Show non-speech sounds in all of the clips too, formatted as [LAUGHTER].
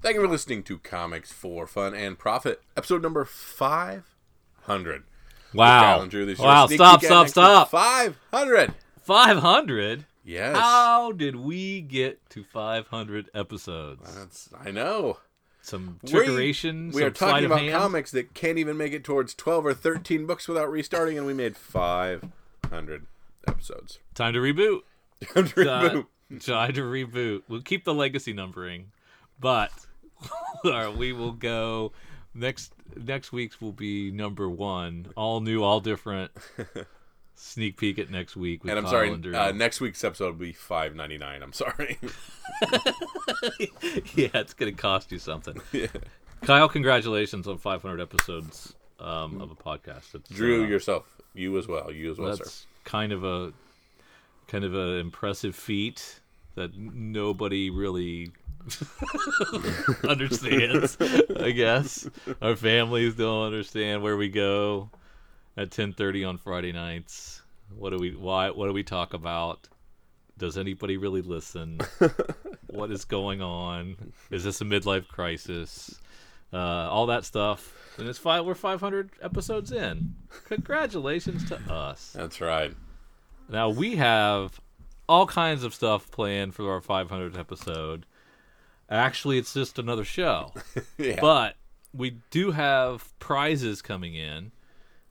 Thank you for listening to Comics for Fun and Profit, episode number 500. Wow. Wow, stop, stop, stop. 500. 500? Yes. How did we get to 500 episodes? That's, I know. Some We- trickeration, We some are talking about hand. comics that can't even make it towards 12 or 13 books without restarting, and we made 500 episodes. Time to reboot. [LAUGHS] Time to reboot. Time to reboot. We'll keep the legacy numbering, but [LAUGHS] uh, we will go next. Next week's will be number one, all new, all different. [LAUGHS] Sneak peek at next week. With And I'm sorry, uh, next week's episode will be 5.99. I'm sorry. [LAUGHS] yeah, it's gonna cost you something. Yeah. Kyle, congratulations on 500 episodes um, of a podcast. It's, Drew, uh, yourself. You as well. You as well, sir. kind of a kind of an impressive feat that nobody really [LAUGHS] understands. I guess our families don't understand where we go at 10:30 on Friday nights. What do we why what do we talk about? Does anybody really listen? [LAUGHS] what is going on? Is this a midlife crisis? Uh, all that stuff. And it's five. We're 500 episodes in. Congratulations to us. That's right. Now we have all kinds of stuff planned for our 500th episode. Actually, it's just another show, [LAUGHS] Yeah. but we do have prizes coming in,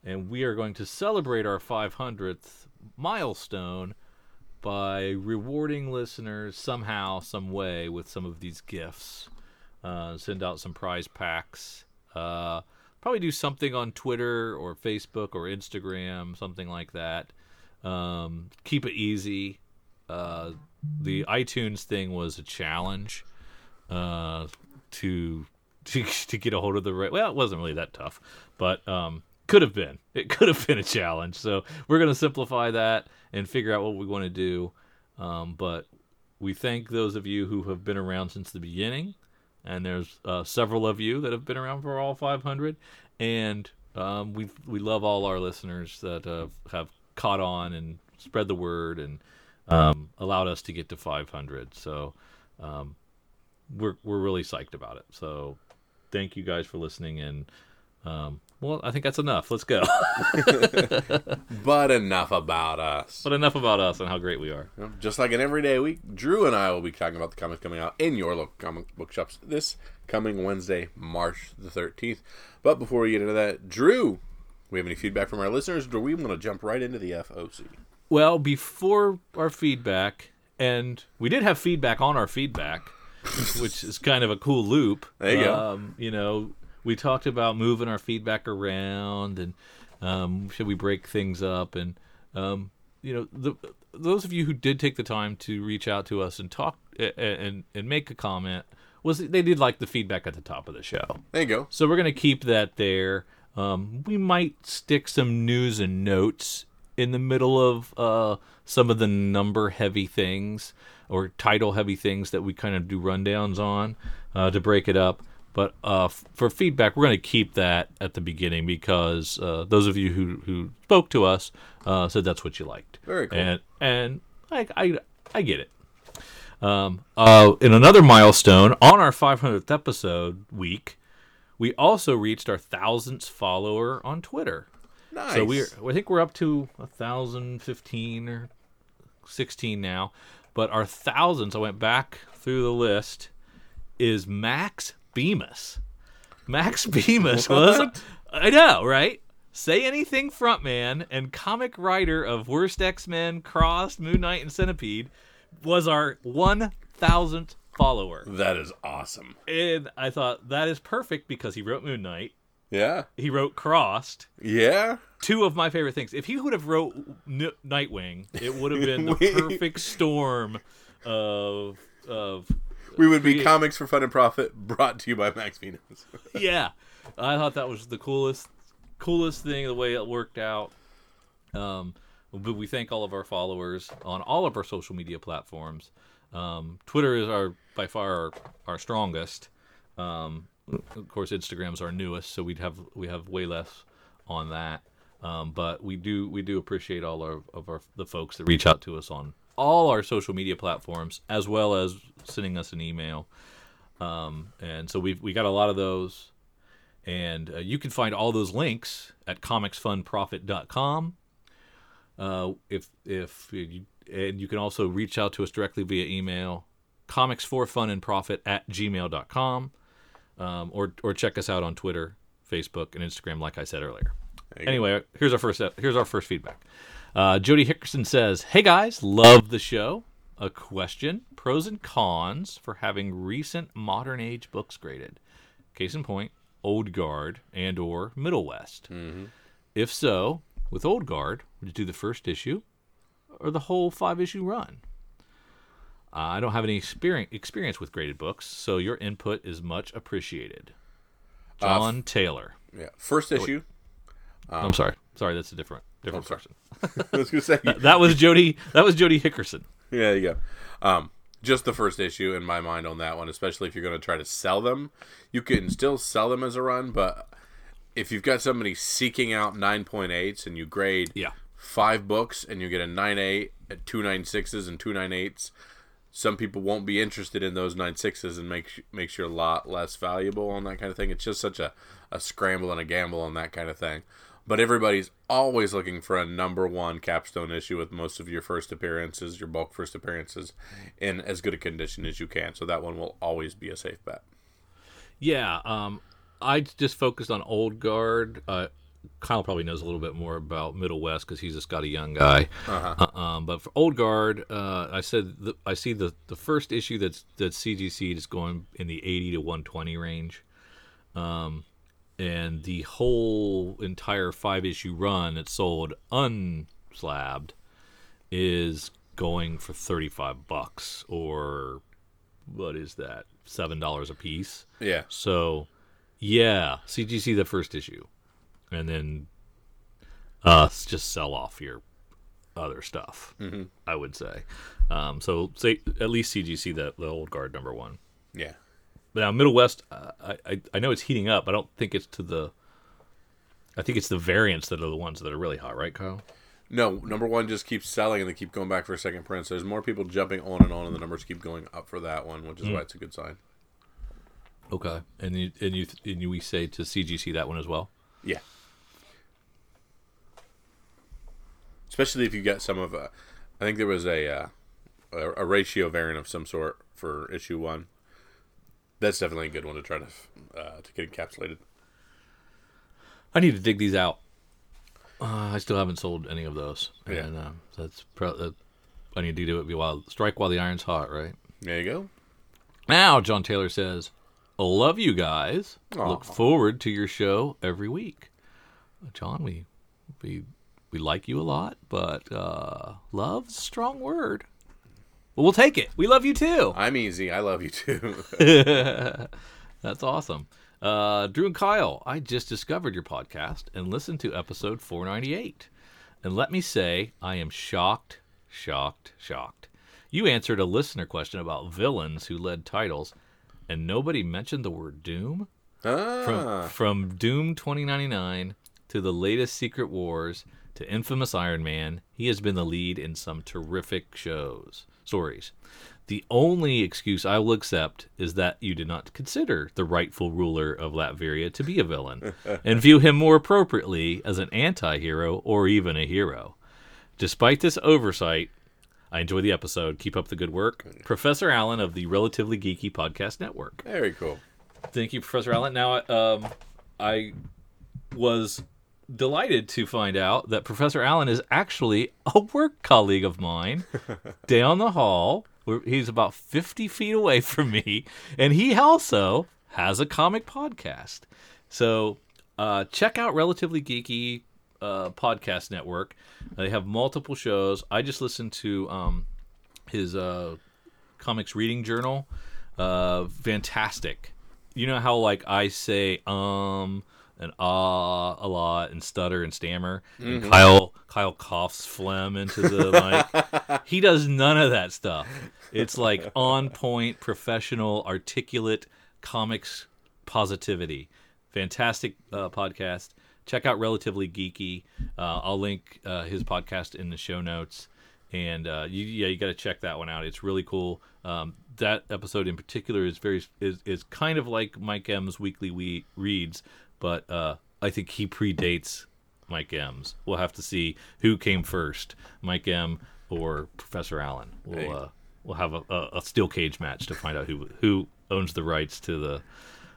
and we are going to celebrate our 500th milestone by rewarding listeners somehow, some way with some of these gifts. Uh, send out some prize packs. Uh, probably do something on Twitter or Facebook or Instagram, something like that. Um, keep it easy. Uh, the iTunes thing was a challenge uh, to, [LAUGHS] to to get a hold of the right. Well, it wasn't really that tough, but um, could have been. It [LAUGHS] could have been a challenge. So we're gonna simplify that and figure out what we want to do. Um, but we thank those of you who have been around since the beginning, and there's uh, several of you that have been around for all 500, and um, we we love all our listeners that uh, have caught on and spread the word and um, allowed us to get to 500. So um, we're we're really psyched about it. So thank you guys for listening and. Um, well, I think that's enough. Let's go. [LAUGHS] But enough about us. but enough about us and how great we are. Just like an everyday week, Drew and I will be talking about the comics coming out in your local comic book shops this coming Wednesday, March the 13th. But before we get into that, Drew, we have any feedback from our listeners? Or we want to jump right into the FOC? Well, before our feedback, and we did have feedback on our feedback, [LAUGHS] which is kind of a cool loop. There you go. Um, you know, we talked about moving our feedback around and um, should we break things up and um, you know the those of you who did take the time to reach out to us and talk and and make a comment was they did like the feedback at the top of the show. There you go. So we're going to keep that there. Um, we might stick some news and notes in the middle of uh, some of the number heavy things or title heavy things that we kind of do rundowns on uh, to break it up. But uh, f- for feedback, we're going to keep that at the beginning because uh, those of you who, who spoke to us uh, said that's what you liked. Very cool. And and I I, I get it. Um, uh, in another milestone on our 500th episode week, we also reached our thousandth follower on Twitter. Nice. So we're I think we're up to a thousand fifteen or sixteen now, but our thousands. I went back through the list. Is Max Bemis? Max [LAUGHS] Bemis was I know right. Say anything frontman and comic writer of Worst X Men, Crossed, Moon Knight, and Centipede was our one thousandth follower. That is awesome. And I thought that is perfect because he wrote Moon Knight, Yeah. he wrote Crossed, Yeah. two of my favorite things. If he would have wrote N- Nightwing, it would have been the [LAUGHS] We- perfect storm of of We would be Comics for Fun and Profit brought to you by Max Bemis. [LAUGHS] yeah. I thought that was the coolest coolest thing the way it worked out. Um but we thank all of our followers on all of our social media platforms. Um, Twitter is our by far our, our strongest. Um, of course, Instagram's our newest, so we'd have we have way less on that. Um, but we do we do appreciate all our, of our the folks that reach out to us on all our social media platforms, as well as sending us an email. Um, and so we've we got a lot of those, and uh, you can find all those links at comicsfunprofit.com. Uh, if if you, and you can also reach out to us directly via email, comics for fun and profit at gmail.com, um, or or check us out on Twitter, Facebook, and Instagram, like I said earlier. You go. Anyway, here's our first here's our first feedback. Uh, Jody Hickerson says, "Hey guys, love the show. A question: pros and cons for having recent modern age books graded. Case in point, Old Guard and or Middle West. If so, with Old Guard, would you do the first issue or the whole five issue run? Uh, I don't have any experience experience with graded books, so your input is much appreciated." John Taylor. Yeah. First issue. I'm sorry. Sorry, that's a different different sorry. person. [LAUGHS] I was gonna say. [LAUGHS] That was Jody. That was Jody Hickerson. Yeah, go. Um, just the first issue in my mind on that one, especially if you're going to try to sell them. You can still sell them as a run, but if you've got somebody seeking out 9.8s and you grade Yeah. five books and you get a 9.8, a two 9.6s, and two 9.8s, some people won't be interested in those 9.6s and makes, makes your lot less valuable on that kind of thing. It's just such a, a scramble and a gamble on that kind of thing. But everybody's always looking for a number one capstone issue with most of your first appearances, your bulk first appearances, in as good a condition as you can. So that one will always be a safe bet. Yeah. Um, I just focused on Old Guard. Uh, Kyle probably knows a little bit more about Middle West because he's just got a Young guy. Uh-huh. Uh, um, but for Old Guard, uh, I said the, I see the the first issue that's that's CGC is going in the 80 to 120 range. Um, and the whole entire five issue run that's sold unslabbed is going for 35 bucks or what is that? $7 a piece. Yeah. So, yeah, CGC the first issue, and then uh, just sell off your other stuff. Mm-hmm. I would say. Um, so say at least CGC the the old guard number one. Yeah. But now Middle West, uh, I, I I know it's heating up. I don't think it's to the. I think it's the variants that are the ones that are really hot, right, Kyle? No, number one just keeps selling and they keep going back for a second print. So there's more people jumping on and on, and the numbers keep going up for that one, which is why it's a good sign. Okay, and you and you and you, we say to CGC that one as well. Yeah. Especially if you get some of a, I think there was a, uh, a a ratio variant of some sort for issue one. That's definitely a good one to try to uh, to get encapsulated. I need to dig these out. Uh, I still haven't sold any of those, Yeah. and um, that's pro- uh, I need to do it while strike while the iron's hot, right? There you go. Now, John Taylor says, I "Love you guys. Look forward to your show every week." John, we we we like you a lot, but uh, love's a strong word. But we'll take it. We love you too. [LAUGHS] I'm easy. I love you too. [LAUGHS] That's awesome. Uh, Drew and Kyle, I just discovered your podcast and listened to episode 498. And let me say, I am shocked, shocked, shocked. You answered a listener question about villains who led titles, and nobody mentioned the word Doom. From, ah, from Doom 2099 to the latest Secret Wars to infamous Iron Man, he has been the lead in some terrific shows, stories. The only excuse I will accept is that you did not consider the rightful ruler of Latveria to be a villain [LAUGHS] and view him more appropriately as an anti hero or even a hero. Despite this oversight, I enjoy the episode. Keep up the good work. Professor Allen of the Relatively Geeky Podcast Network. very cool. Thank you, Professor Allen. Now, um, I was delighted to find out that Professor Allen is actually a work colleague of mine [LAUGHS] down the hall. He's about 50 feet away from me, and he also has a comic podcast. So uh, check out Relatively Geeky uh, Podcast Network. They have multiple shows. I just listened to um, his uh, comics reading journal. Uh, fantastic. You know how like I say um and ah a lot and stutter and stammer. And Kyle Kyle coughs phlegm into the [LAUGHS] mic. He does none of that stuff. It's like on point, professional, articulate comics positivity. Fantastic uh, podcast. Check out Relatively Geeky. Uh, I'll link uh, his podcast in the show notes. and uh, you, yeah, you got to check that one out. It's really cool. Um, that episode in particular is very is, is kind of like Mike M's weekly we reads, but uh, I think he predates Mike M's. We'll have to see who came first, Mike M or Professor Allen. We'll uh, we'll have a, a, a steel cage match to find out who who owns the rights to the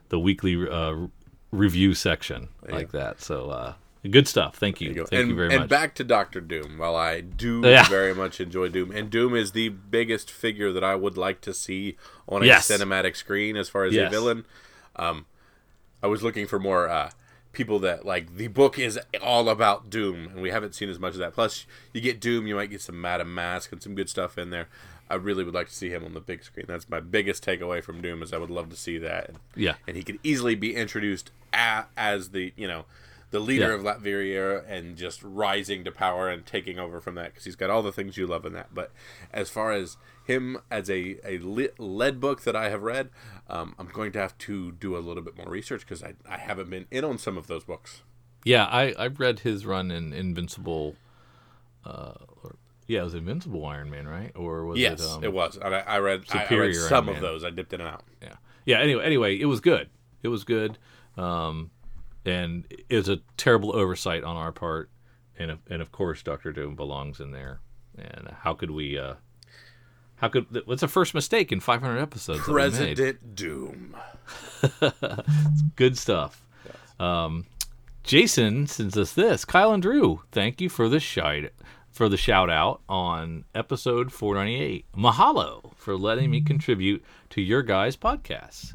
the weekly uh, review section like that. So uh, good stuff. Thank you. You. Thank and, you very and much. And back to Doctor Doom. While I do Yeah. very much enjoy Doom, and Doom is the biggest figure that I would like to see on a Yes. cinematic screen as far as a villain. Um, I was looking for more uh, people that like the book is all about Doom, and we haven't seen as much of that. Plus, you get Doom, you might get some Madame Masque and some good stuff in there. I really would like to see him on the big screen. That's my biggest takeaway from Doom is I would love to see that. And, Yeah. and he could easily be introduced a, as the you know the leader Yeah. of Latveria and just rising to power and taking over from that because he's got all the things you love in that. But as far as him as a a lead book that I have read, um, I'm going to have to do a little bit more research because I I haven't been in on some of those books. Yeah, I I read his run in Invincible. Uh, or, yeah, it was Invincible Iron Man, right? Or was Yes, it? Um, it was. And I, I read I- I, read Superior some of those. I dipped in and out. Yeah, yeah. Anyway, anyway, it was good. It was good, um, and it was a terrible oversight on our part, and of, and of course, Doctor Doom belongs in there. And how could we? Uh, how could? What's the first mistake in 500 episodes? that we made? President Doom. [LAUGHS] Good stuff. Um, Jason sends us this. Kyle and Drew, thank you for the shout for the shout out on episode 498. Mahalo for letting me contribute to your guys' podcasts.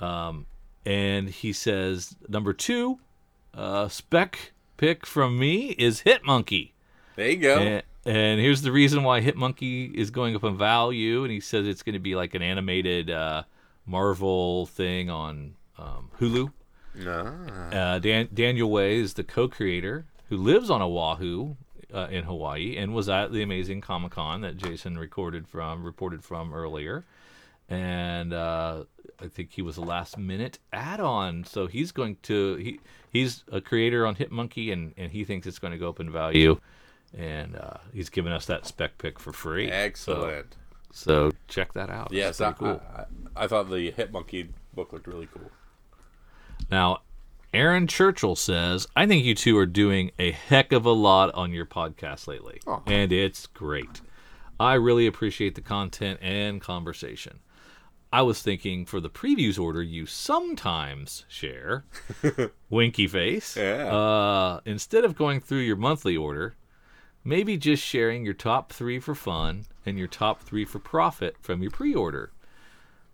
Um, and he says number two, uh, spec pick from me is Hit Monkey. There you go. And, and here's the reason why Hitmonkey is going up in value, and he says it's going to be like an animated uh, Marvel thing on um, Hulu. Ah. Uh, Dan- Daniel Way is the co-creator who lives on Oahu uh, in Hawaii and was at the amazing Comic Con that Jason recorded from reported from earlier. And uh, I think he was a last minute add-on, so he's going to he he's a creator on Hitmonkey, and and he thinks it's going to go up in value. And uh, he's given us that spec pick for free. Excellent. So, so check that out. Yes, I, pretty cool. I, I thought the Hit Monkey book looked really cool. Now, Aaron Churchill says, I think you two are doing a heck of a lot on your podcast lately. Aw. And it's great. I really appreciate the content and conversation. I was thinking for the previews order you sometimes share, [LAUGHS] winky face. Yeah. Uh, instead of going through your monthly order, maybe just sharing your top three for fun and your top three for profit from your pre order.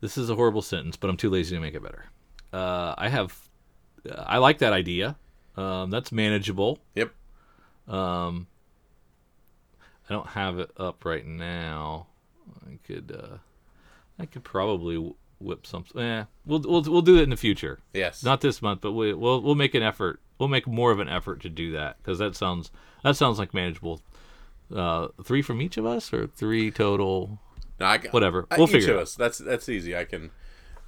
This is a horrible sentence, but I'm too lazy to make it better. Uh, I have, I like that idea. Um, that's manageable. Yep. Um, I don't have it up right now. I could, uh, I could probably whip something. Eh, we'll we'll we'll do it in the future. Yes. Not this month, but we, we'll we'll make an effort. We'll make more of an effort to do that because that sounds that sounds like manageable. Uh, three from each of us, or three total. No, I, Whatever. I- We'll each figure of it out. us. That's that's easy. I can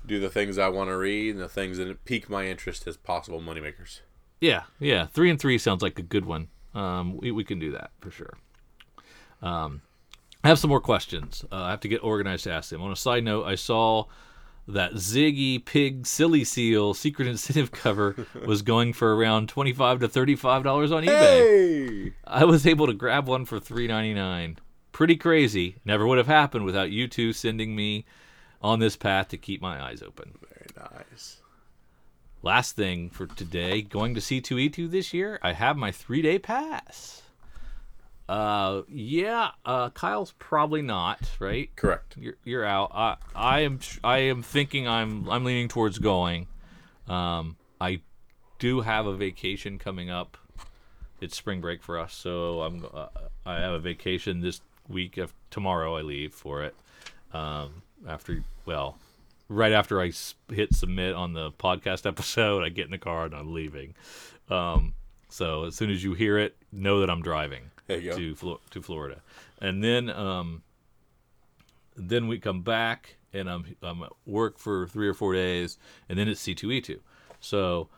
do the things I want to read and the things that pique my interest as possible moneymakers. Yeah, yeah. Three and three sounds like a good one. Um, we we can do that for sure. Um, I have some more questions. Uh, I have to get organized to ask them. On a side note, I saw that Ziggy Pig Silly Seal Secret Incentive cover was going for around twenty five to thirty five dollars on eBay. Hey. I was able to grab one for three ninety nine. Pretty crazy. Never would have happened without you two sending me on this path to keep my eyes open. Very nice. Last thing for today, going to C2E2 this year, I have my three day pass. Uh, yeah, uh, Kyle's probably not, right? Correct. You're, you're out. I, I am, I am thinking I'm, I'm leaning towards going. Um, I do have a vacation coming up. It's spring break for us, so I'm, uh, I have a vacation this week. Of, tomorrow I leave for it. Um, after, well, right after I hit submit on the podcast [LAUGHS] episode, I get in the car and I'm leaving. Um, so as soon as you hear it, know that I'm driving There you go. To Flo- to Florida, and then um, then we come back and I'm I'm at work for three or four days, and then it's C two E two. So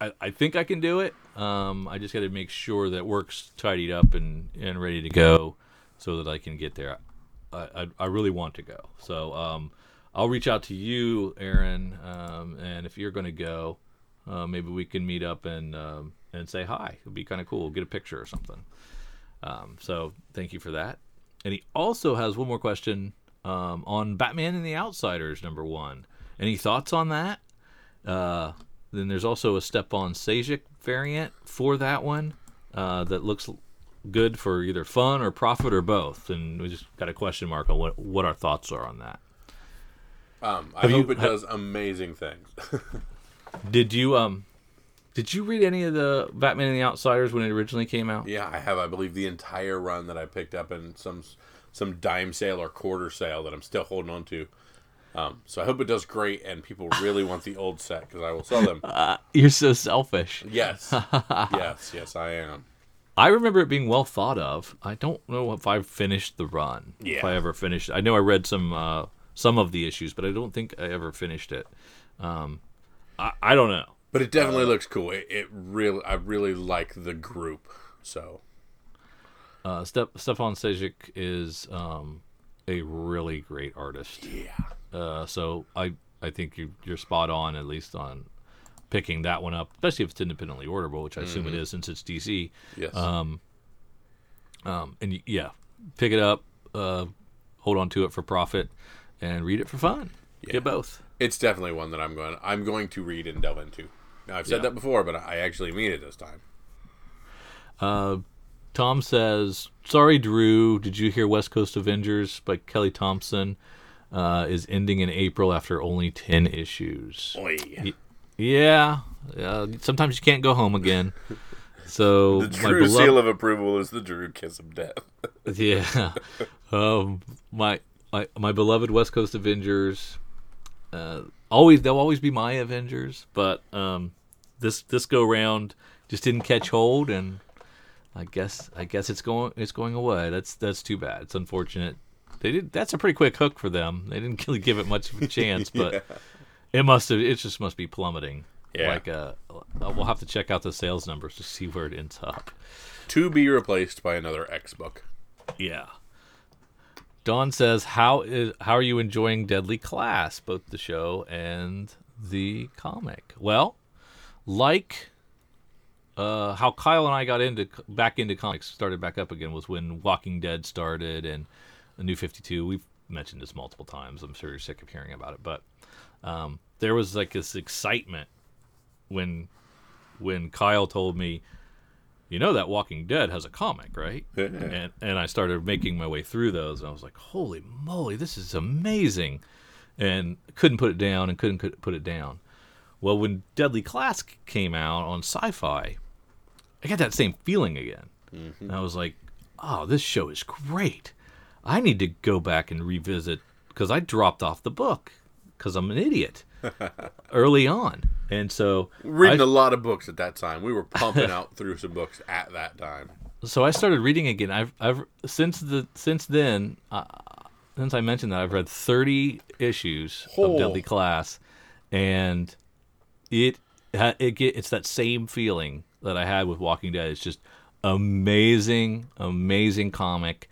I I think I can do it. Um, I just got to make sure that work's tidied up and and ready to go so that I can get there. I I, I really want to go. So um, I'll reach out to you, Aaron, um, and if you're going to go, uh, maybe we can meet up and um, and say hi. It'd be kind of cool. Get a picture or something. Um, so thank you for that. And he also has one more question um, on Batman and the Outsiders number one. Any thoughts on that? Uh, then there's also a Stepan Sajic variant for that one uh, that looks good for either fun or profit or both. And we just got a question mark on what what our thoughts are on that. Um, I Have you- hope it ha- does amazing things. [LAUGHS] Did you um did you read any of the Batman and the Outsiders when it originally came out? yeah, I have. I believe the entire run that I picked up in some some dime sale or quarter sale that I'm still holding on to. Um, so I hope it does great, and people really want the old set because I will sell them. [LAUGHS] Uh, you're so selfish. Yes, [LAUGHS] yes, yes, I am. I remember it being well thought of. I don't know if I finished the run. Yeah. If I ever finished. I know I read some uh, some of the issues, but I don't think I ever finished it. Um, I, I don't know. But it definitely looks cool. It, it really, I really like the group. So Uh, Step, Stefan Sejic is um, a really great artist. yeah, Uh, so I I think you, you're spot on at least on picking that one up, especially if it's independently orderable, which I assume it is since it's DC. yes, Um, Um. and yeah, pick it up, uh, hold on to it for profit, and read it for fun. Yeah. Get both. It's definitely one that I'm going. I'm going to read and delve into. Now I've said Yeah. that before, but I actually mean it this time. Uh, Tom says, "Sorry, Drew. Did you hear West Coast Avengers by Kelly Thompson uh, is ending in April after only ten issues? Oi. Yeah. Uh, sometimes you can't go home again. [LAUGHS] So The true beloved- seal of approval is the Drew kiss of death. [LAUGHS] Yeah. um, my my my beloved West Coast Avengers. Uh, always they'll always be my Avengers, but um, this this go round just didn't catch hold, and I guess I guess it's going it's going away. That's that's too bad. It's unfortunate. They did. That's a pretty quick hook for them. They didn't [LAUGHS] really give it much of a chance, but [LAUGHS] it must have. It just must be plummeting. Yeah. Like uh, uh, we'll have to check out the sales numbers to see where it ends up. to be replaced by another X book. Yeah. Dawn says, "How is how are you enjoying Deadly Class, both the show and the comic?" Well, like uh, how Kyle and I got into back into comics, started back up again was when Walking Dead started and the New Fifty Two. We've mentioned this multiple times. I'm sure you're sick of hearing about it, but um, there was like this excitement when when Kyle told me, "You know that Walking Dead has a comic, right?" [LAUGHS] Yeah. and and I started making my way through those, and I was like, "Holy moly, this is amazing!" And couldn't put it down, and couldn't put- put it down. Well, when Deadly Class came out on Syfy, I got that same feeling again. Mm-hmm. And I was like, "Oh, this show is great. I need to go back and revisit because I dropped off the book because I'm an idiot early on." And so Reading I- a lot of books at that time. We were pumping out [LAUGHS] through some books at that time. so I started reading again. I've I've since the since then uh, since I mentioned that I've read 30 issues Oh. of Deadly Class and it it get it's that same feeling that I had with Walking Dead. It's just amazing amazing comic.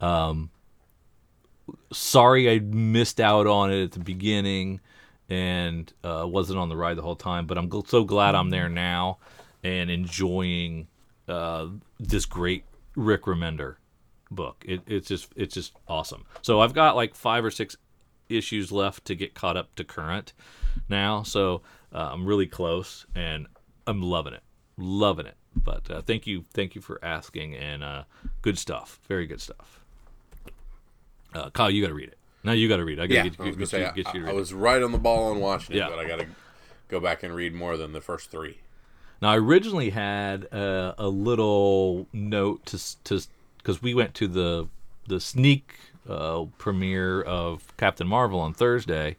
Um sorry I missed out on it at the beginning and uh, wasn't on the ride the whole time, but I'm gl- so glad I'm there now and enjoying uh, this great Rick Remender book. It, it's just it's just awesome. So I've got like five or six issues left to get caught up to current now. So uh, I'm really close and I'm loving it, loving it. But uh, thank you, thank you for asking and uh, good stuff, very good stuff. Uh, Kyle, you got to read it. Now you got to read. I got to Yeah, get, I was get, gonna you, get to I, I read it. was right on the ball on watching it, Yeah. but I got to go back and read more than the first three. Now, I originally had uh, a little note to to because we went to the the sneak uh, premiere of Captain Marvel on Thursday,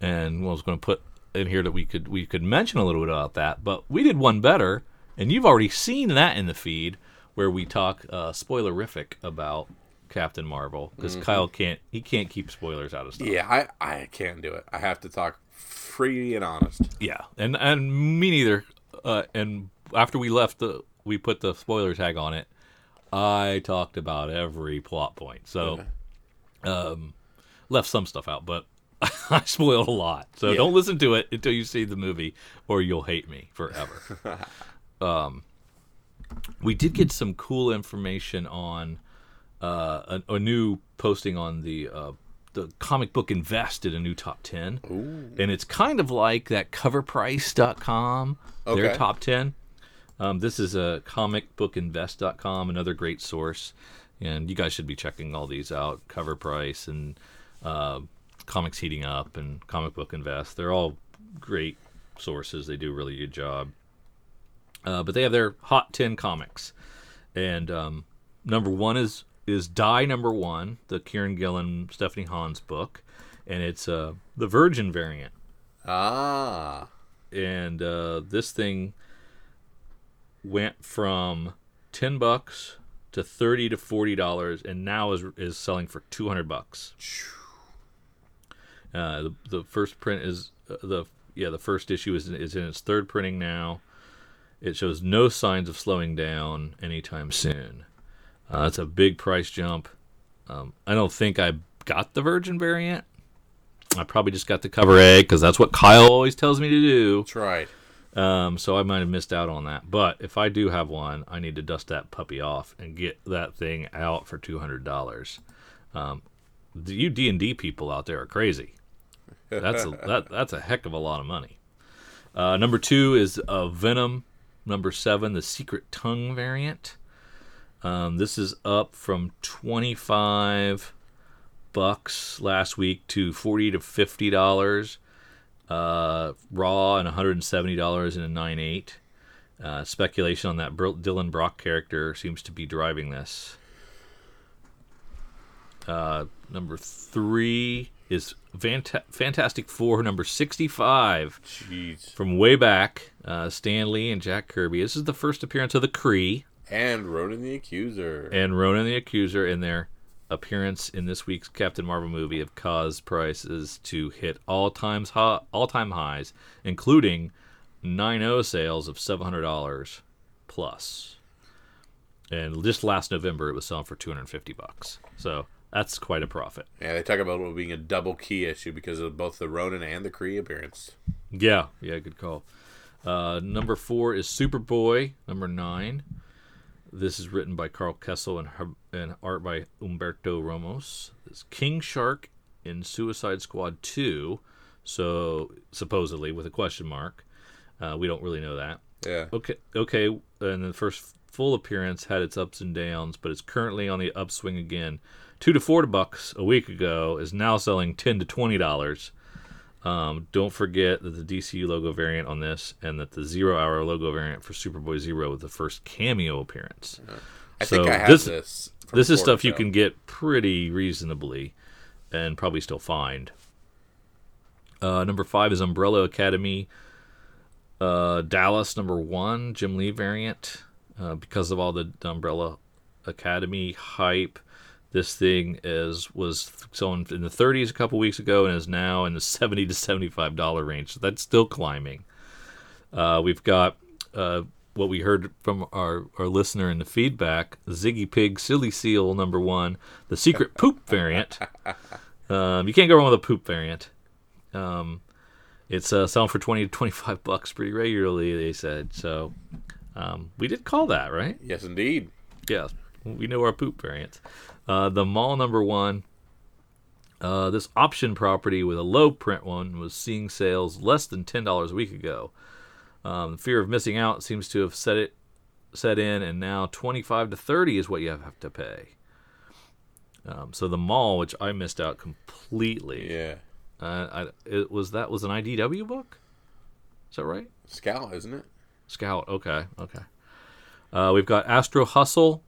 and I was going to put in here that we could we could mention a little bit about that, but we did one better, and you've already seen that in the feed where we talk uh, spoilerific about Captain Marvel because Kyle can't he can't keep spoilers out of stuff. Yeah, I, I can't do it. I have to talk free and honest. Yeah, and and me neither. Uh, and after we left, the we put the spoiler tag on it. I talked about every plot point. So, um, left some stuff out, but [LAUGHS] I spoiled a lot. So Yeah. don't listen to it until you see the movie, or you'll hate me forever. [LAUGHS] um, we did get some cool information on uh, a, a new posting on the uh, the comic book invest did a new top 10 and it's kind of like that coverprice.com their top 10 um, this is a comicbookinvest.com another great source. And you guys should be checking all these out. Cover price and uh, comics heating up and comic book invest. They're all great sources. They do a really good job. Uh, but they have their hot 10 comics. And um, number one is is Die Number One, the Kieron Gillen Stephanie Hans book, and it's uh, the Virgin variant. Ah. And uh, this thing went from ten bucks to thirty to forty dollars, and now is is selling for two hundred bucks. Uh, the, the first print is uh, the yeah the first issue is is in its third printing now. It shows no signs of slowing down anytime soon. Uh, that's a big price jump. Um, I don't think I got the Virgin variant. I probably just got the cover A because that's what Kyle always tells me to do. That's right. Um, so I might have missed out on that. But if I do have one, I need to dust that puppy off and get that thing out for two hundred dollars. Um, the- you D and D people out there are crazy. That's a, [LAUGHS] that that's a heck of a lot of money. Uh, number two is uh, Venom. Number seven, the Secret Tongue variant. Um, this is up from twenty five bucks last week to forty to fifty dollars uh, raw and $170 in a 9.8. Uh, speculation on that Dylan Brock character seems to be driving this. Uh, number three is Fanta- Fantastic Four, number 65 Jeez. from way back. Uh, Stan Lee and Jack Kirby. This is the first appearance of the Kree And Ronan the Accuser. and Ronan the Accuser in their appearance in this week's Captain Marvel movie have caused prices to hit all times hi- all time highs, including 9.0 sales of seven hundred dollars plus. And just last November, it was selling for two hundred fifty bucks. So that's quite a profit. yeah, they talk about it being a double key issue because of both the Ronan and the Kree appearance. Yeah, yeah, good call. Uh, number four is Superboy. Number nine. This is written by Karl Kesel and, and art by Humberto Ramos. It's King Shark in Suicide Squad 2. So, supposedly, with a question mark. Uh, we don't really know that. Yeah. Okay, okay. And the first full appearance had its ups and downs, but it's currently on the upswing again. Two to four bucks a week ago is now selling ten to twenty dollars. Um, don't forget that the DCU logo variant on this, and that the zero hour logo variant for Superboy Zero was the first cameo appearance. I think So I have this- this. This is stuff you can get pretty reasonably, and probably still find. Uh, number five is Umbrella Academy. Uh, Dallas number one, Jim Lee variant. Uh, because of all the Umbrella Academy hype, this thing is was selling in the 30s a couple weeks ago and is now in the [LAUGHS] 70 to 75 dollar range. So that's still climbing. Uh, we've got uh, what we heard from our, our listener in the feedback Ziggy Pig Silly Seal number one, the secret [LAUGHS] poop variant. Um, you can't go wrong with a poop variant. Um, it's uh, selling for 20 to 25 [LAUGHS] bucks pretty regularly, they said. So um, we did call that, right? Yes, indeed. Yeah, we know our poop variants. Uh, the mall number one. Uh, this option property with a low print one was seeing sales less than ten dollars a week ago. Um, the fear of missing out seems to have set it set in, and now twenty five to thirty is what you have to pay. Um, so the mall, which I missed out completely, Yeah. uh, I, it was that was an IDW book. Is that right? Scout, isn't it? Scout. Okay, okay. Uh, we've got Astro Hustle,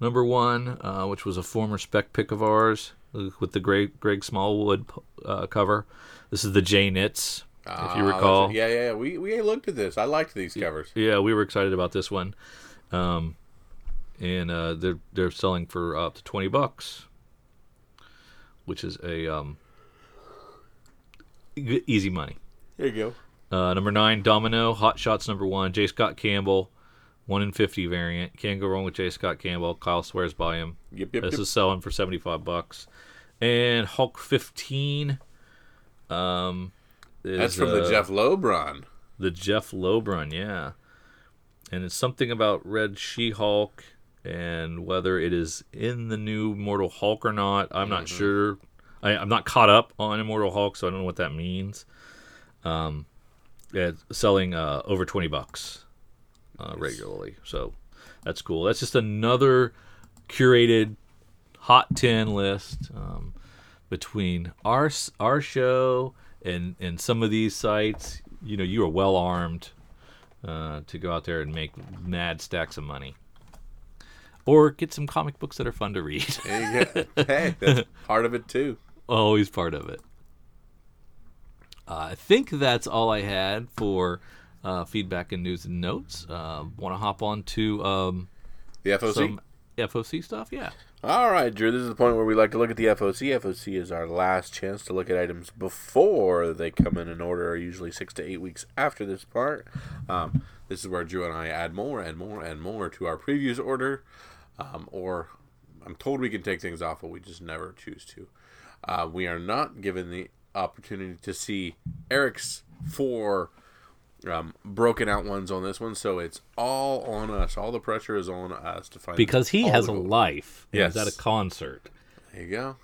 number one, uh, which was a former spec pick of ours uh, with the Greg, Greg Smallwood uh, cover. This is the Jai Nitz, if Ah, you recall. it. Yeah, yeah. We we looked at this. I liked these covers. Yeah, we were excited about this one, um, and uh, they're they're selling for up to twenty bucks, which is a um, easy money. There you go. Uh, number nine, Domino, Hot Shots number one, J. Scott Campbell, one in fifty variant. Can't go wrong with J. Scott Campbell. Kyle swears by him. Yep, yep, This yep. is selling for seventy five bucks. And Hulk fifteen. Um, is, That's from the uh, Jeff Lobron. the Jeff Lobron, yeah. And it's something about Red She Hulk and whether it is in the new Mortal Hulk or not. I'm not sure. I, I'm not caught up on Immortal Hulk, so I don't know what that means. Um, it's selling uh, over 20 bucks uh, regularly, so that's cool. That's just another curated hot 10 list um, between our our show and and some of these sites. You know, you are well armed uh, to go out there and make mad stacks of money, or get some comic books that are fun to read. There you hey, that's [LAUGHS] part of it too. Always part of it. Uh, I think that's all I had for uh, feedback and news and notes. Uh, Want to hop on to um, The FOC. some FOC stuff? Yeah. All right, Drew. This is the point where we like to look at the FOC. FOC is our last chance to look at items before they come in an order, usually six to eight weeks after this part. Um, this is where Drew and I add more and more and more to our previews order, um, or I'm told we can take things off, but we just never choose to. Uh, we are not given the opportunity to see Eric's four um, broken out ones on this one, so it's all on us. All the pressure is on us to find Because he has a life. Yes. He's at a concert. There you go.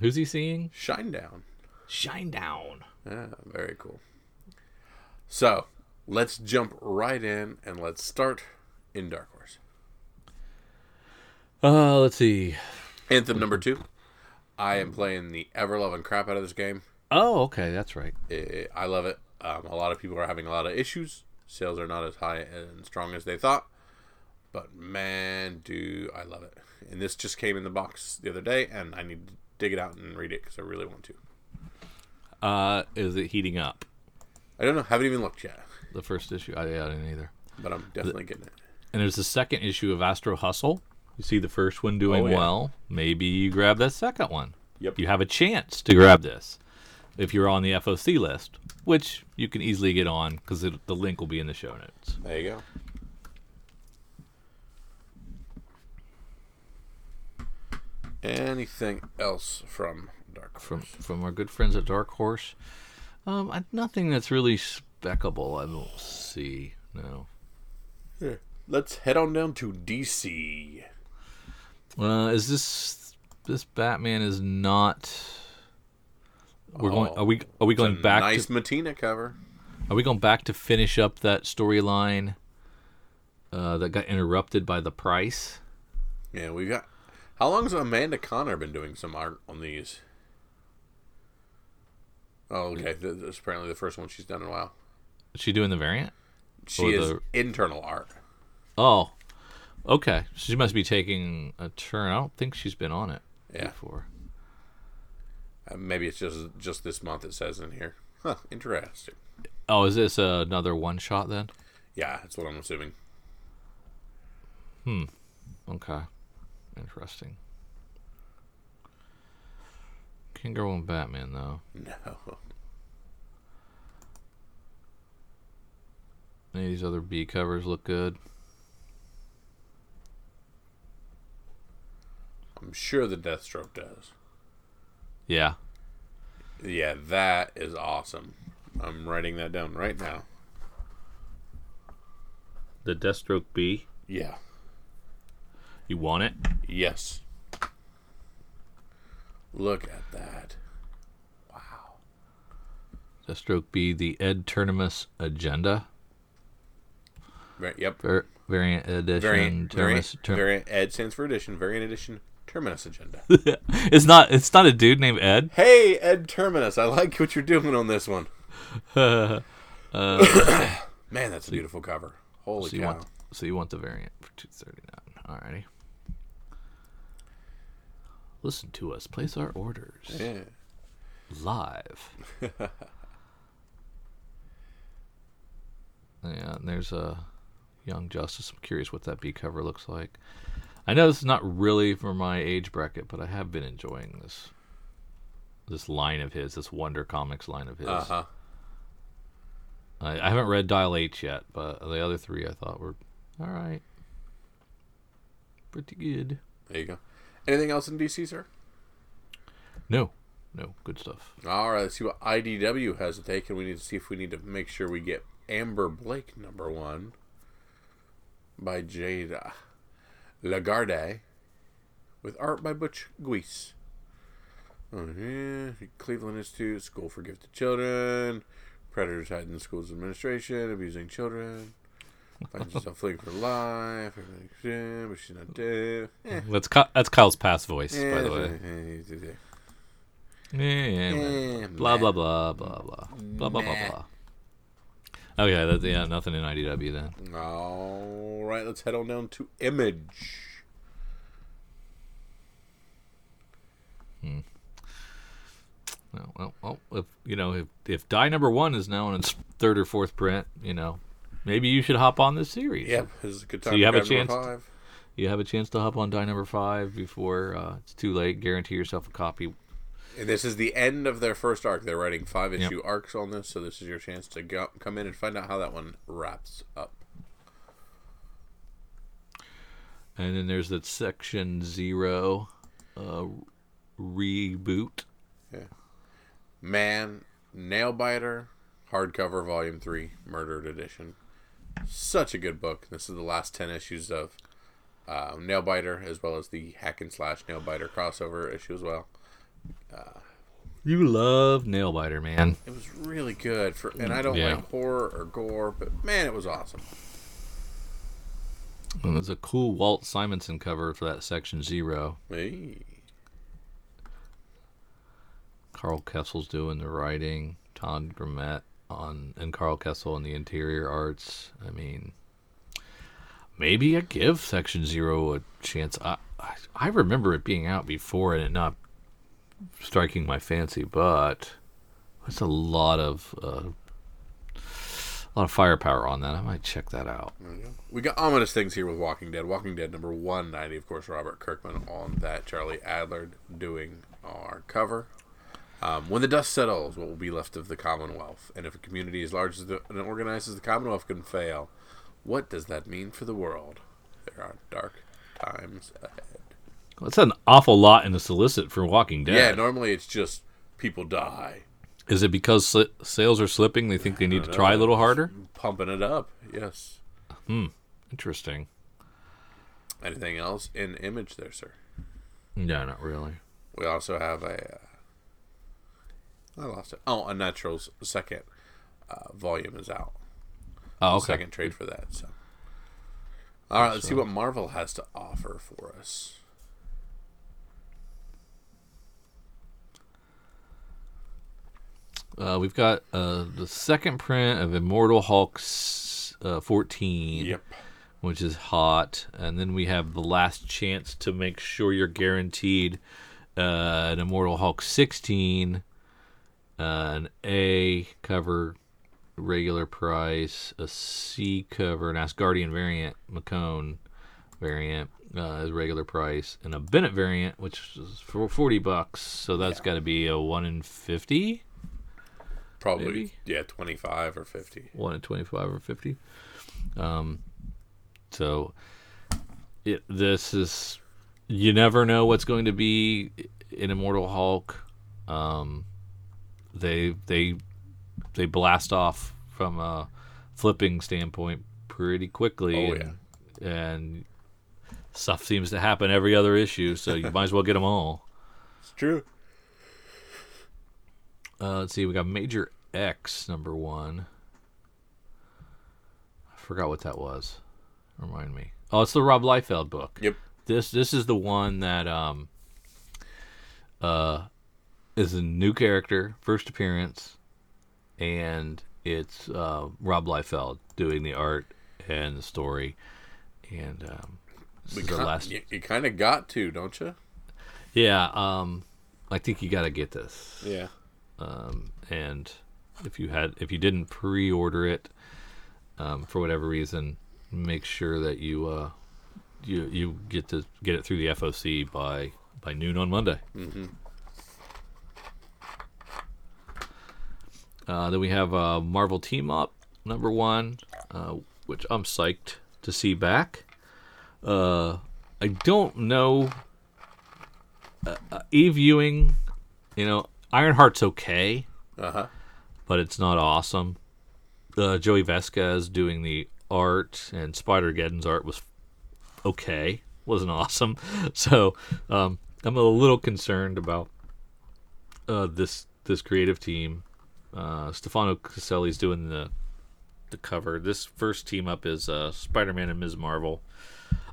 Who's he seeing? Shinedown. Shine Down. Yeah, very cool. So let's jump right in and let's start in Dark Horse. Uh, let's see. Anthem number two. I am playing the ever loving crap out of this game. Oh, okay, that's right. Eh, I love it. Um, a lot of people are having a lot of issues. Sales are not as high and strong as they thought. But man, do I love it. And this just came in the box the other day, and I need to dig it out and read it because I really want to. Uh, is it heating up? I don't know. Haven't even looked yet, The first issue? I, yeah, I didn't either. but I'm definitely getting it. And there's the second issue of Astro Hustle. You see the first one doing Oh, yeah. well. Maybe you grab that second one. Yep. You have a chance to grab this if you're on the FOC list, which you can easily get on because the link will be in the show notes. There you go. Anything else from Dark Horse? From from our good friends at Dark Horse, um, I, nothing that's really speckable. I don't see. No. Here, let's head on down to DC. Uh, is this this Batman is not? We're going. Oh, Are we? Are we going back? nice To, Mattina cover. are we going back to finish up that storyline uh, that got interrupted by the price? Yeah, we've got. How long has Amanda Conner been doing some art on these? Oh, okay. Is apparently the first one she's done in a while. Is she doing the variant? She Or is the- internal art. Oh, okay. She must be taking a turn. I don't think she's been on it Yeah. before. Uh, maybe it's just just this month. It says in here. Huh. Interesting. Oh, is this another one shot then? Yeah, that's what I'm assuming. Hmm. Okay. Interesting. Can't go on Batman though. No. [LAUGHS] Any of these other B covers look good. I'm sure the Deathstroke does. Yeah. Yeah, that is awesome. I'm writing that down right now. The Deathstroke B. Yeah. You want it? Yes. Look at that. Wow. Deathstroke B, the Ed Terminus Agenda. Right, yep. Var- variant edition. Variant, variant, ter- variant Ed stands for edition. Variant edition. Terminus agenda. [LAUGHS] it's not. It's not a dude named Ed. hey, Ed Terminus. I like what you're doing on this one. [LAUGHS] uh, [COUGHS] Man, that's a beautiful cover. Holy so you cow. want. So you want the variant for two thirty nine. Alrighty. Listen to us. Place our orders Yeah. live. [LAUGHS] yeah, and there's a Young Justice. I'm curious what that B cover looks like. I know this is not really for my age bracket, but I have been enjoying this this line of his, this Wonder Comics line of his. Uh huh. I, I haven't read Dial H yet, but the other three I thought were All right. Pretty good. There you go. Anything else in DC, sir? No, no, good stuff. All right, let's see what IDW has to take, and we need to see if we need to make sure we get Amber Blake number one by Jada Lagarde with art by Butch Guice. Oh, yeah. Cleveland Institute, School for Gifted Children, Predators hiding the schools administration, abusing children. Finds [LAUGHS] herself fleeing for life, but she's not dead. Eh. That's Ky- that's Kyle's past voice, Eh, by the way. eh, Yeah, yeah, eh, Blah blah blah blah blah blah blah blah blah. Okay, that's yeah, nothing in IDW then. All right, let's head on down to Image. Well, well, well, if you know if if die number one is now in its third or fourth print, you know, maybe you should hop on this series. Yep, this is a good time. So you to have a chance- Five. You have a chance to hop on die number five before uh, it's too late. Guarantee yourself a copy. And this is the end of their first arc. They're writing five Yep. issue arcs on this, so this is your chance to go, come in and find out how that one wraps up. And then there's that section zero uh, reboot. Man, Nailbiter, hardcover, volume three, Murdered Edition. Such a good book. This is the last ten issues of uh, Nailbiter, as well as the Hack and Slash Nailbiter crossover issue as well. You love Nailbiter, man. It was really good for, and I don't Yeah. like horror or gore, but man, it was awesome. And there's a cool Walt Simonson cover for that section zero. Hey. Karl Kesel's doing the writing. Todd Grummett on and Karl Kesel on the interior arts. I mean, maybe I give Section Zero a chance. I I, I remember it being out before and it not striking my fancy, but that's a lot of uh, a lot of firepower on that. I might check that out. We. Got ominous things here with Walking Dead. Walking Dead number 190, of course, Robert Kirkman on that. Charlie Adlard doing our cover. Um, when the dust settles, what will be left of the Commonwealth? And if a community as large and organized as the Commonwealth can fail, what does that mean for the world? There are dark times ahead. That's an awful lot in the solicit for Walking Dead. Yeah, normally it's just people die. Is it because sli- sales are slipping? They think they need to don't try a little harder. Pumping it up, yes. Hmm. Interesting. Anything else in image there, sir? No, not really. We also have a. Uh, I lost it. Oh, Unnatural's second uh, volume is out. Oh, okay. Second trade for that. So, all right, let's see what Marvel has to offer for us. Uh, we've got uh, the second print of Immortal Hulk uh, 14, Yep. which is hot. And then we have the last chance to make sure you're guaranteed uh, an Immortal Hulk 16, uh, an A cover, regular price, a C cover, an Asgardian variant, Macone variant. Uh, is regular price and a Bennett variant, which is for forty bucks. So that's got to be a one in fifty. Probably, Maybe. yeah, 25 or 50. one at 25 or 50 um so it this is you never know what's going to be in immortal hulk um they they they blast off from a flipping standpoint pretty quickly Oh, and, and stuff seems to happen every other issue so you might as well get them all It's true. Uh, let's see, we got Major X number one. I forgot what that was. Remind me. Oh, it's the Rob Liefeld book. Yep. This this is the one that um uh is a new character, first appearance, and it's uh, Rob Liefeld doing the art and the story, and um, this We is the last. you, you kind of got to, don't you? Yeah, um, I think you got to get this. Yeah. Um, and if you had if you didn't pre-order it um, for whatever reason make sure that you uh, you you get to get it through the FOC by by noon on Monday Mm-hmm. uh, then we have uh, Marvel Team Up number one uh, which I'm psyched to see back. Uh, I don't know. Uh, uh, Eve Ewing, you know, Ironheart's okay, Uh huh. but it's not awesome. Uh, Joey Vazquez doing the art and Spider Geddon's art was okay, wasn't [LAUGHS] awesome. So um, I'm a little concerned about uh, this this creative team. Uh, Stefano Caselli's doing the the cover. This first team up is uh, Spider-Man and Ms. Marvel.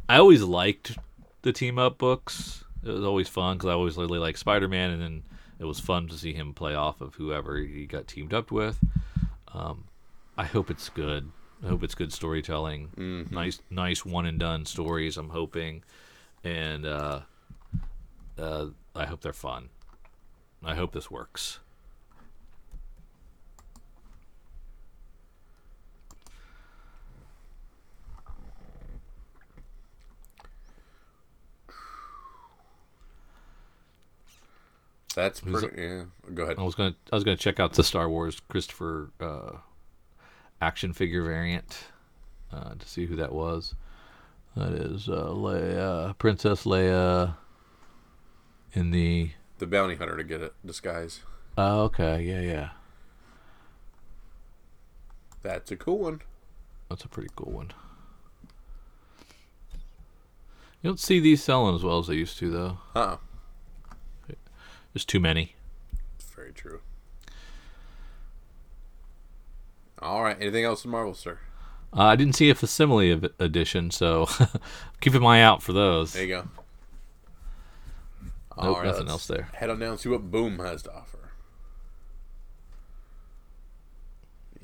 I always liked the team up books. It was always fun because I always really liked Spider-Man, and then it was fun to see him play off of whoever he got teamed up with. Um, I hope it's good. I hope it's good storytelling. Mm-hmm. Nice, nice one and done stories. I'm hoping, and uh, uh, I hope they're fun. I hope this works. That's pretty. Yeah. Go ahead. I was gonna I was gonna check out the Star Wars Christopher uh, action figure variant uh, to see who that was. That is uh, Leia, Princess Leia, in the. The bounty hunter to get it disguise. Oh, okay, yeah, yeah, That's a cool one. that's a pretty cool one. You don't see these selling as well as they used to, though. Huh. There's too many. Very true. All right. Anything else in Marvel, sir? Uh, I didn't see a facsimile edition, so [LAUGHS] keep an eye out for those. There you go. Nope, All nothing else there. Head on down and see what Boom has to offer.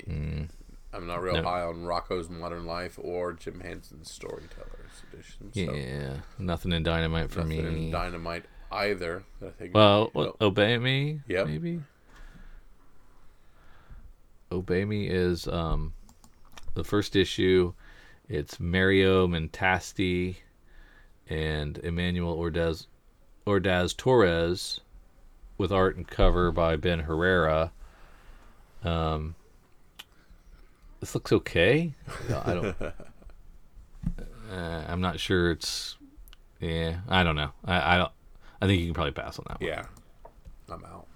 I'm not real No. high on Rocko's Modern Life or Jim Henson's Storytellers edition. So Yeah, nothing in Dynamite for nothing me. in Dynamite either. I think Well, what. Obey Me? Yeah. Maybe? Obey Me is um, the first issue. It's Mario Mentasti and Emmanuel Ordaz, Ordaz Torres with art and cover by Ben Herrera. Um, this looks okay. I don't. [LAUGHS] uh, I'm not sure it's. Yeah, I don't know. I, I don't. I think you can probably pass on that one. yeah, I'm out.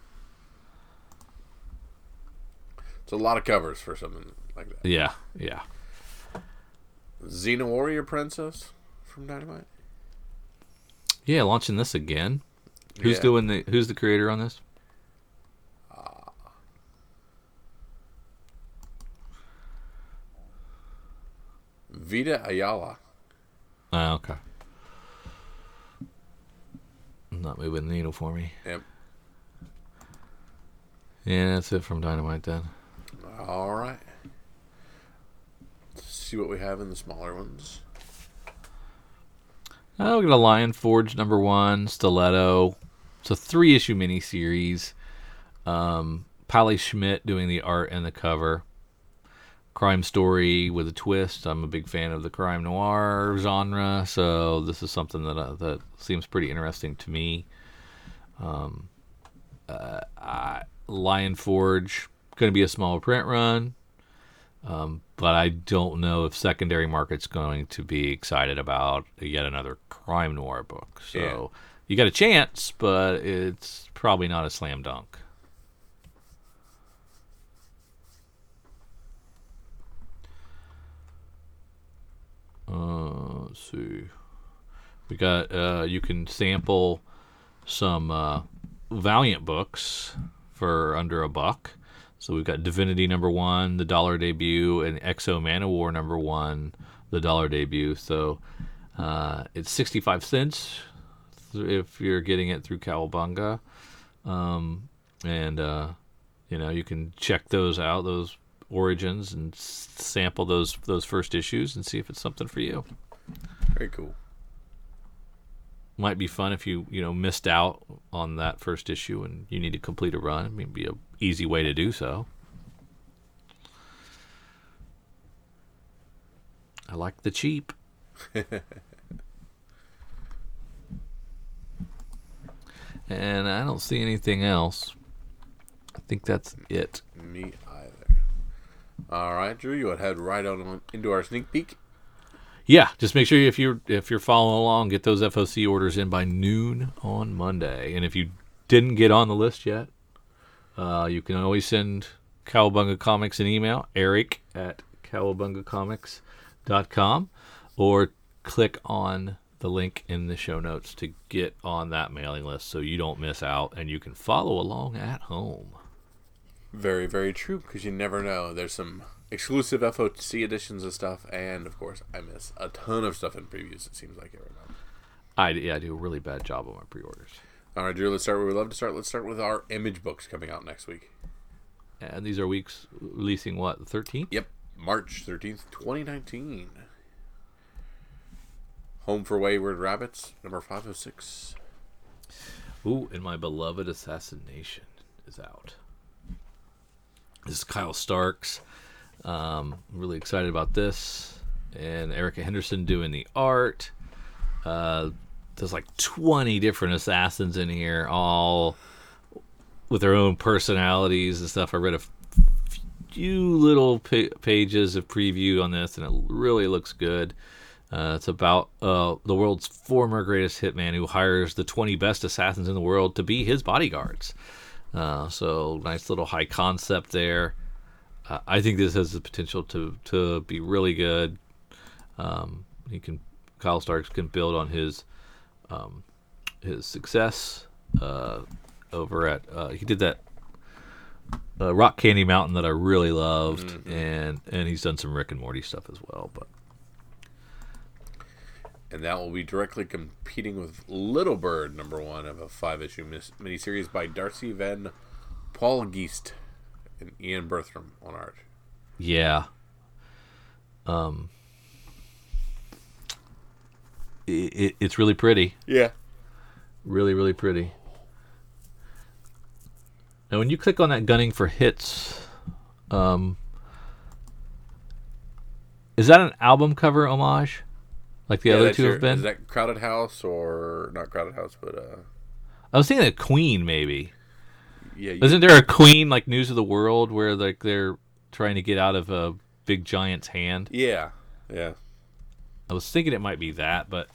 It's a lot of covers for something like that. Yeah, yeah. Xena Warrior Princess from Dynamite. Yeah, launching this again. Who's Yeah. doing the who's the creator on this? Ah. Vita Ayala. Oh, okay. Not moving the needle for me. Yep. Yeah, that's it from Dynamite then. All right. Let's see what we have in the smaller ones. Oh, we got a Lion Forge number one, Stiletto. It's a three issue miniseries. Um, Polly Schmidt doing the art and the cover. Crime story with a twist. I'm a big fan of the crime noir genre, so this is something that uh, that seems pretty interesting to me. Um, uh, I, Lion Forge going to be a small print run, um, but I don't know if secondary market's going to be excited about yet another crime noir book. So Yeah. you got a chance, but it's probably not a slam dunk. Uh, let's see. We got uh, you can sample some uh, Valiant books for under a buck. So we've got Divinity number one, the dollar debut, and X-O Manowar number one, the dollar debut. So uh, it's 65 cents if you're getting it through Cowabunga. Um, and, uh, you know, you can check those out, those origins, and s- sample those those first issues and see if it's something for you. Very cool. Might be fun if you, you know, missed out on that first issue and you need to complete a run. It may be a easy way to do so. I like the cheap. [LAUGHS] and I don't see anything else. I think that's it. Me. All right, Drew, you would head right on into our sneak peek. yeah, just make sure if you're if you're following along, get those FOC orders in by noon on Monday. And if you didn't get on the list yet, uh, you can always send Cowabunga Comics an email, Eric at cowabungacomics.com, or click on the link in the show notes to get on that mailing list so you don't miss out and you can follow along at home. Very, very true. Because you never know. There's some exclusive FOC editions of stuff, and of course, I miss a ton of stuff in previews. It seems like every month. I, yeah, I do a really bad job on my pre-orders. All right, Drew. Let's start where we love to start. Let's start with our image books coming out next week. And these are weeks releasing what, the 13th? Yep, March thirteenth, twenty nineteen. Home for Wayward Rabbits, number five oh six. Ooh, and my beloved Assassin Nation is out. This is Kyle Starks. Um, really excited about this, and Erica Henderson doing the art. Uh, there's like 20 different assassins in here, all with their own personalities and stuff. I read a few little pa- pages of preview on this, and it really looks good. Uh, it's about uh, the world's former greatest hitman who hires the 20 best assassins in the world to be his bodyguards. Uh, so nice little high concept there. Uh, I think this has the potential to to be really good. Um, he can Kyle Starks can build on his um, his success uh, over at uh, he did that uh, Rock Candy Mountain that I really loved, and and he's done some Rick and Morty stuff as well. But And that will be directly competing with Little Bird, number one of a five issue mis- miniseries by Darcy Van Poelgeest and Ian Bertram on art. yeah, um, it, it, it's really pretty. Yeah. really really pretty now when you click on that gunning for hits um is that an album cover homage like the Yeah, other two your- have been Is that Crowded House or not Crowded House, but uh, i was thinking of queen maybe yeah, you, isn't there a queen like news of the world where like they're trying to get out of a big giant's hand yeah, yeah. I was thinking it might be that, but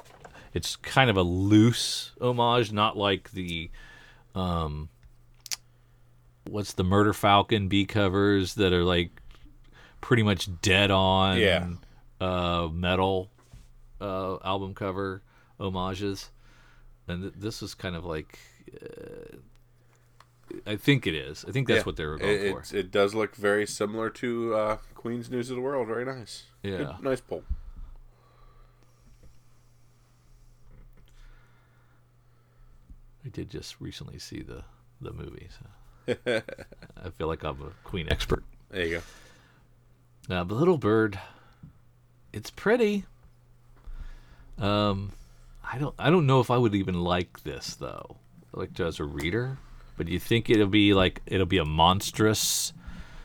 it's kind of a loose homage, not like the um what's the Murder Falcon B covers that are like pretty much dead on Yeah. uh metal uh album cover homages. And th- this is kind of like uh, I think it is. I think that's Yeah. what they were going It, for. it does look very similar to uh, Queen's News of the World. Very nice. Yeah. Good- nice pull. I did just recently see the the movie, so [LAUGHS] I feel like I'm a Queen expert. There you go. Uh, the Little Bird, it's pretty. Um, I don't I don't know if I would even like this though, like as a reader. But do you think it'll be like it'll be a monstrous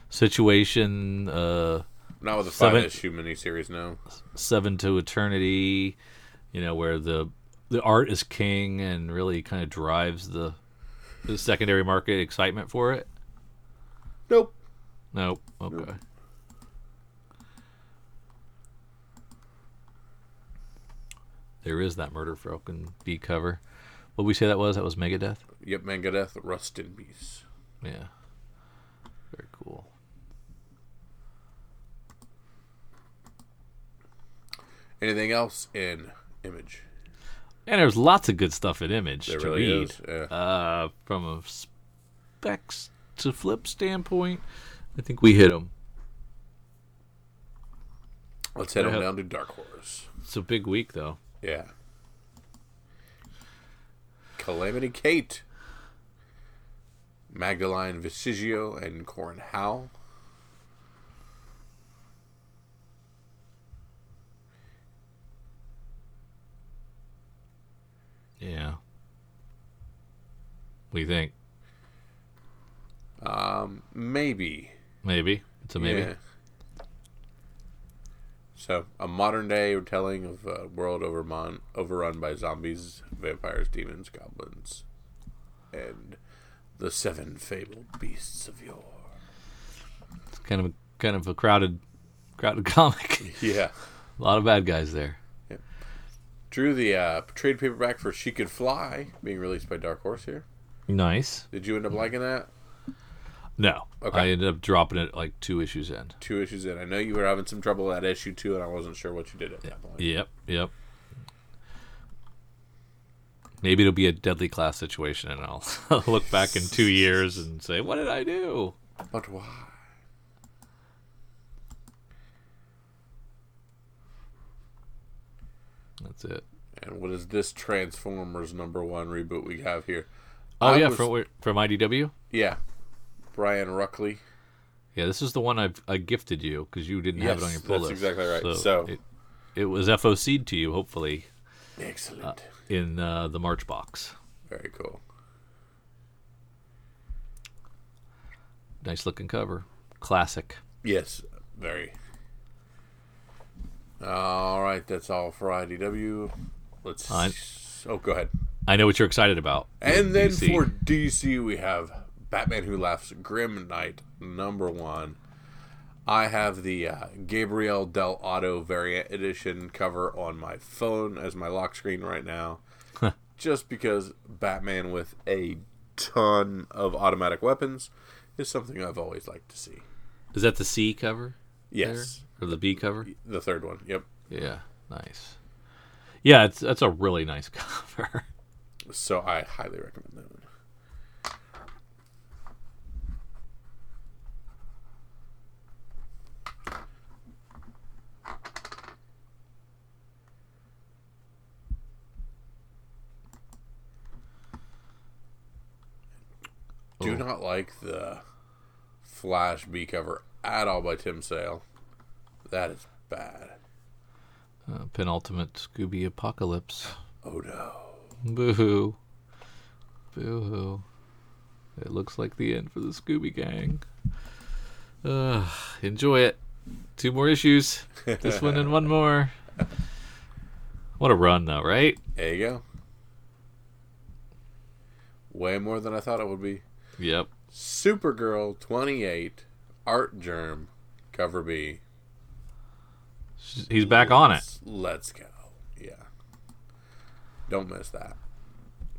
situation? Uh, Not with a Seven- five issue miniseries, no. seven to eternity, you know, where the the art is king and really kind of drives the the secondary market excitement for it. Nope. Nope. Okay. There is that Murder Falcon B cover. What we say that was? That was Megadeth. Yep, Megadeth, Rust in Peace. Yeah. Very cool. Anything else in Image? And there's lots of good stuff in Image There to really read. is. Yeah. Uh, from a specs to flip standpoint, I think we hit them. Let's head on down to Dark Horse. It's a big week, though. Yeah. Calamity Kate. Magdalene Visaggio and Corin Howe. Yeah. What do you think? Um, maybe. Maybe. It's a maybe. Yeah. So, a modern day retelling of a world overrun, overrun by zombies, vampires, demons, goblins, and the seven fabled beasts of yore. It's kind of a kind of a crowded crowded [LAUGHS] comic. Yeah. a lot of bad guys there. Drew the uh, trade paperback for She Could Fly being released by Dark Horse here. Nice. Did you end up liking that? No, Okay. I ended up dropping it like two issues in. Two issues in. I know you were having some trouble at issue two, and I wasn't sure what you did at that point. Yep, yep. Maybe it'll be a deadly class situation, and I'll [LAUGHS] look back in two years and say, "What did I do?" But why? That's it. And what is this Transformers number one reboot we have here? Oh I yeah, was- from from IDW. Yeah. Brian Ruckley. Yeah, this is the one I've I gifted you because you didn't have it on your pull that's list. exactly right. So- it, it was FOC'd to you, hopefully, Excellent. in uh, the March box. Very cool. Nice looking cover, classic. Yes, very. All right, that's all for IDW. Let's. Fine. Oh, go ahead. I know what you're excited about. And then DC. for DC, we have Batman Who Laughs, Grim Knight, number one. I have the uh, Gabriel Dell'Otto variant edition cover on my phone as my lock screen right now. just because Batman with a ton of automatic weapons is something I've always liked to see. is that the C cover? Yes. there? or the B cover? The third one. Yep. Yeah, nice. Yeah, it's that's a really nice [LAUGHS] cover. So I highly recommend that one. Do not like the Flash B cover at all by Tim Sale. That is bad. Uh, penultimate Scooby Apocalypse. Oh no. Boo hoo. Boo hoo. It looks like the end for the Scooby Gang. Uh, enjoy it. Two more issues. This one and one more. What a run, though, right? There you go. Way more than I thought it would be. Yep. Supergirl 28, Artgerm, cover B. He's back on it. Let's- Let's go. Yeah. Don't miss that.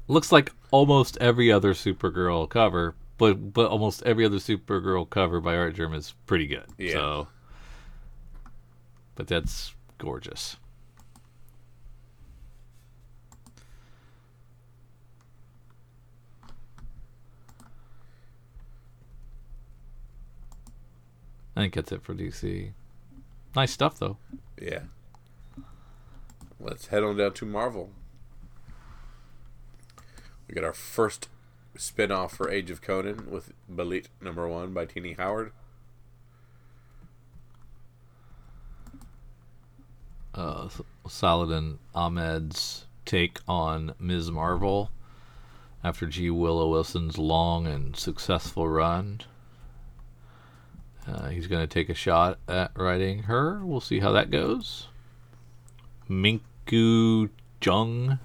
Looks like almost every other Supergirl cover, but but almost every other Supergirl cover by Artgerm is pretty good. Yeah. So, but that's gorgeous. I think that's it for DC. Nice stuff though. Yeah. Let's head on down to Marvel. We got our first spin off for Age of Conan with Belit number one by Tini Howard. uh, Saladin Ahmed's take on Ms. Marvel after G. Willow Wilson's long and successful run. Uh, he's going to take a shot at writing her. We'll see how that goes. Minkyu Jung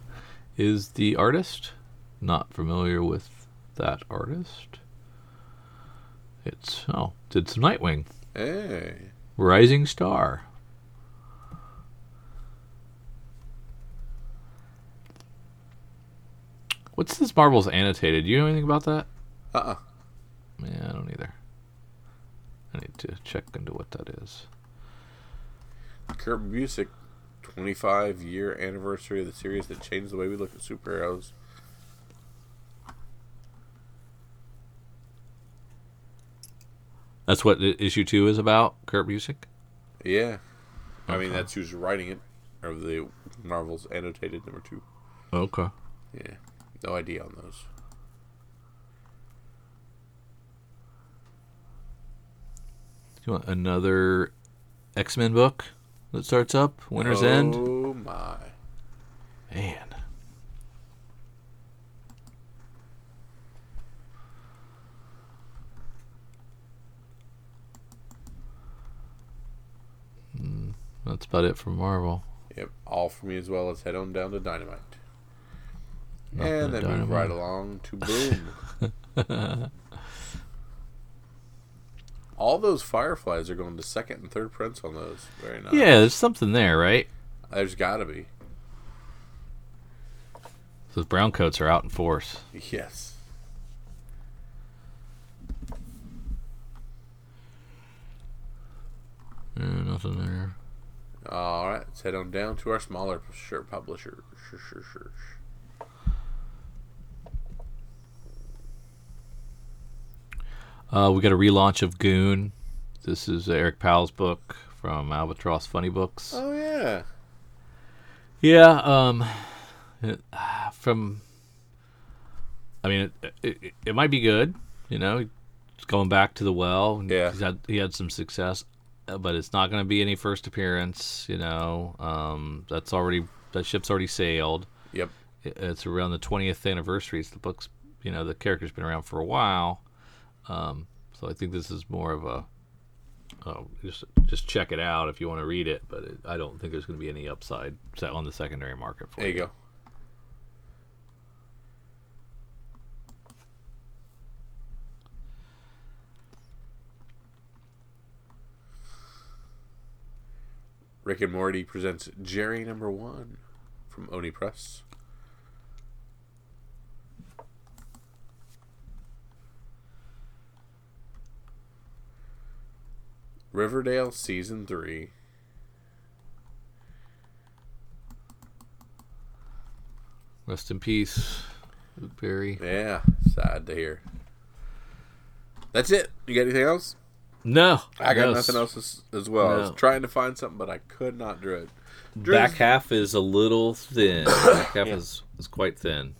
is the artist. Not familiar with that artist. It's oh, did some Nightwing, Hey. Rising Star. What's this Marvel's annotated? Do you know anything about that? Uh uh Yeah, I don't either. I need to check into what that is. Kurt Busiek, 25 year anniversary of the series that changed the way we look at superheroes. That's what issue two is about. Kurt Busiek. Yeah. I mean, that's who's writing it. Or the Marvel's annotated number two. Okay. Yeah. No idea on those. You want another X Men book that starts up? Winter's End. Oh my. Man. Mm, That's about it for Marvel. Yep. All for me as well. Let's head on down to Dynamite. Nothing and then move right along to [LAUGHS] Boom. All those fireflies are going to second and third prints on those. Very nice. Yeah, there's something there, right? There's got to be. those brown coats are out in force. Yes. Yeah, nothing there. All right, let's head on down to our smaller shirt publisher. Sure, sure, sure. Uh, we got a relaunch of Goon. This is Eric Powell's book from Albatross Funny Books. Oh yeah. Yeah, um, it- from. I mean, it, it, it might be good. You know, going back to the well. Yeah. had he had some success, but it's not going to be any first appearance. You know, um, that's already that ship's already sailed. Yep. It- It's around the twentieth anniversary. It's the book's, you know, the character's been around for a while. Um, so I think this is more of a. Oh, just just check it out if you want to read it, but it, I don't think there's going to be any upside on the secondary market for There you go. Rick and Morty presents Jerry number one from Oni Press. Riverdale season three. Rest in peace, Luke Perry. Yeah, sad to hear. That's it. You got anything else? No, I got no, nothing else as, as well. I was trying to find something, but I could not do it. Back half is a little thin. [COUGHS] Back half Yeah. is, is quite thin.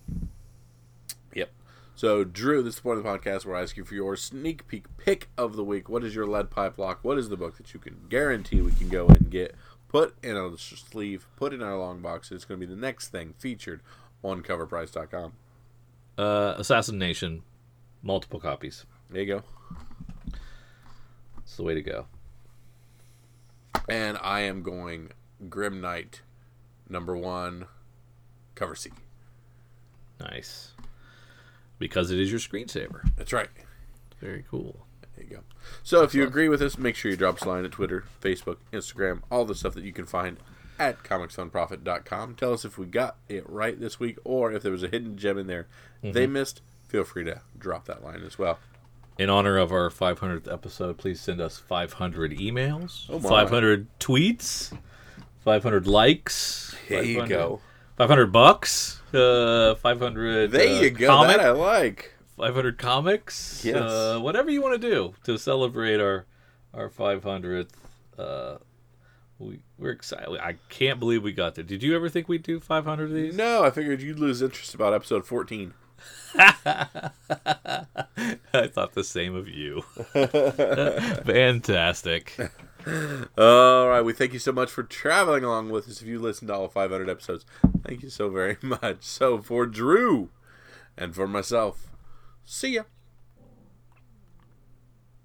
So, Drew, this is the point of the podcast where I ask you for your sneak peek pick of the week. What is your lead pipe lock? What is the book that you can guarantee we can go and get put in a sleeve, put in our long box? It's going to be the next thing featured on coverprice.com. Uh, Assassin Nation, multiple copies. There you go. It's the way to go. And I am going Grim Knight, number one, cover C. Nice. Because it is your screensaver. That's right. Very cool. There you go. So if you agree with us, make sure you drop us a line at Twitter, Facebook, Instagram, all the stuff that you can find at comicsfunprofit.com. Tell us if we got it right this week or if there was a hidden gem in there they mm-hmm. missed. Feel free to drop that line as well. In honor of our 500th episode, please send us 500 emails, Oh 500 tweets, 500 likes. There you go. 500 bucks. Uh, 500. There uh, you go. comic- That I like. 500 comics. Yes. Uh, whatever you want to do to celebrate our our 500th. Uh, we we're excited. I can't believe we got there. Did you ever think we'd do 500 of these? No, I figured you'd lose interest about episode 14. [LAUGHS] I thought the same of you. [LAUGHS] Fantastic. [LAUGHS] All right. We thank you so much for traveling along with us. If you listened to all 500 episodes, thank you so very [LAUGHS] much. So for Drew and for myself, see ya.